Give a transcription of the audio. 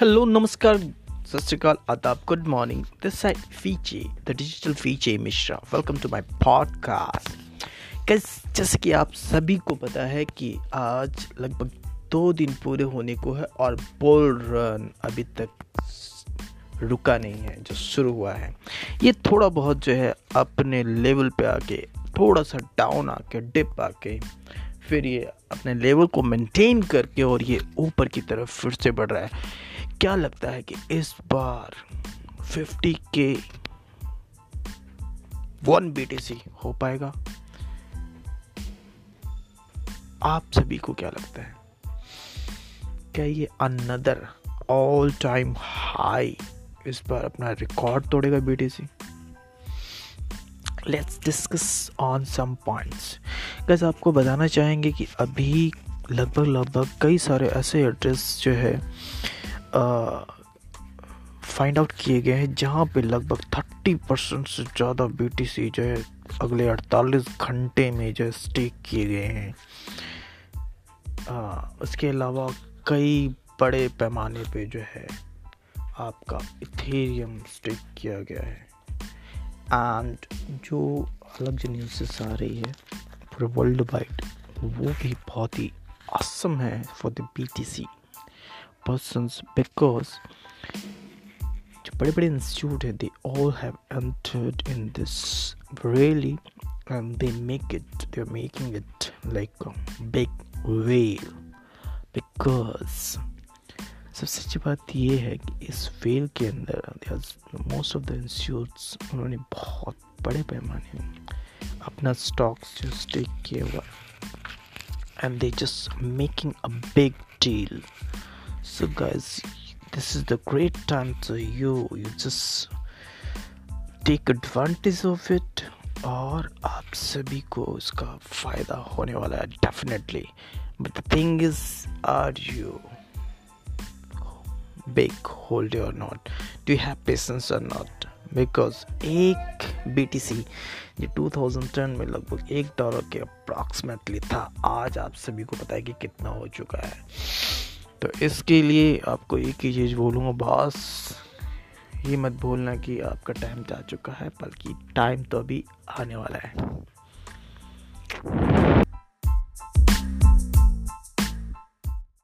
Hello नमस्कार, सत श्रीकाल आदाब गुड मॉर्निंग दिस साइड फीचे the digital फीचे Mishra welcome to my podcast कैस जैसे कि आप सभी को पता है कि आज लगभग दो दिन पूरे होने को है और बोल रन अभी तक रुका नहीं है, जो शुरू हुआ है। ये थोड़ा बहुत जो है अपने लेवल पे आके, थोड़ा सा डाउन आके डिप आके, फिर ये अपने लेवल को मेंटेन करके और ये ऊपर की तरफ़ फिर से बढ़ रहा है। क्या लगता है कि इस बार 50 के वन बीटीसी हो पाएगा? आप सभी को क्या लगता है? क्या ये अनदर ऑल टाइम हाई इस बार अपना record तोड़ेगा BTC let's discuss on some points guys आपको बताना चाहेंगे कि अभी लगभग लगभग कई सारे ऐसे एड्रेस जो है फाइंड आउट किए गए हैं, जहाँ पे लगभग थर्टी परसेंट से ज़्यादा बीटीसी जो है, अगले अड़तालीस घंटे में जो है स्टेक किए गए हैं। उसके अलावा कई बड़े पैमाने पे जो है, आपका इथेरियम स्टेक किया गया है। एंड जो अलग जो न्यूज़ आ रही है, पूरे वर्ल्ड वाइड वो भी बहुत ही असम है for the B T C persons because जो बड़े बड़े इंस्टीट्यूट है they all have entered in this really and they make it they're making it like a big whale. Because सबसे अच्छी बात ये है कि इस फेल के अंदर मोस्ट ऑफ़ द इंस्टीट्यूट्स उन्होंने बहुत बड़े पैमाने में अपना स्टॉक्स जो स्टेक किया हुआ and they just making a big deal so, guys, this is the great time to you. You just take advantage of it और आप सभी को उसका फ़ायदा होने वाला है definitely but the thing is are you big hold your not do you have patience are not because एक बी टी सी ये टू थाउज़ेंड टेन में लगभग एक डॉलर के अप्रॉक्सीमेटली था, आज आप सभी को पता है कि कितना हो चुका है। तो इसके लिए आपको एक ही चीज़ बोलूँगा, बस, ये मत भूलना कि आपका टाइम जा चुका है, बल्कि टाइम तो अभी आने वाला है।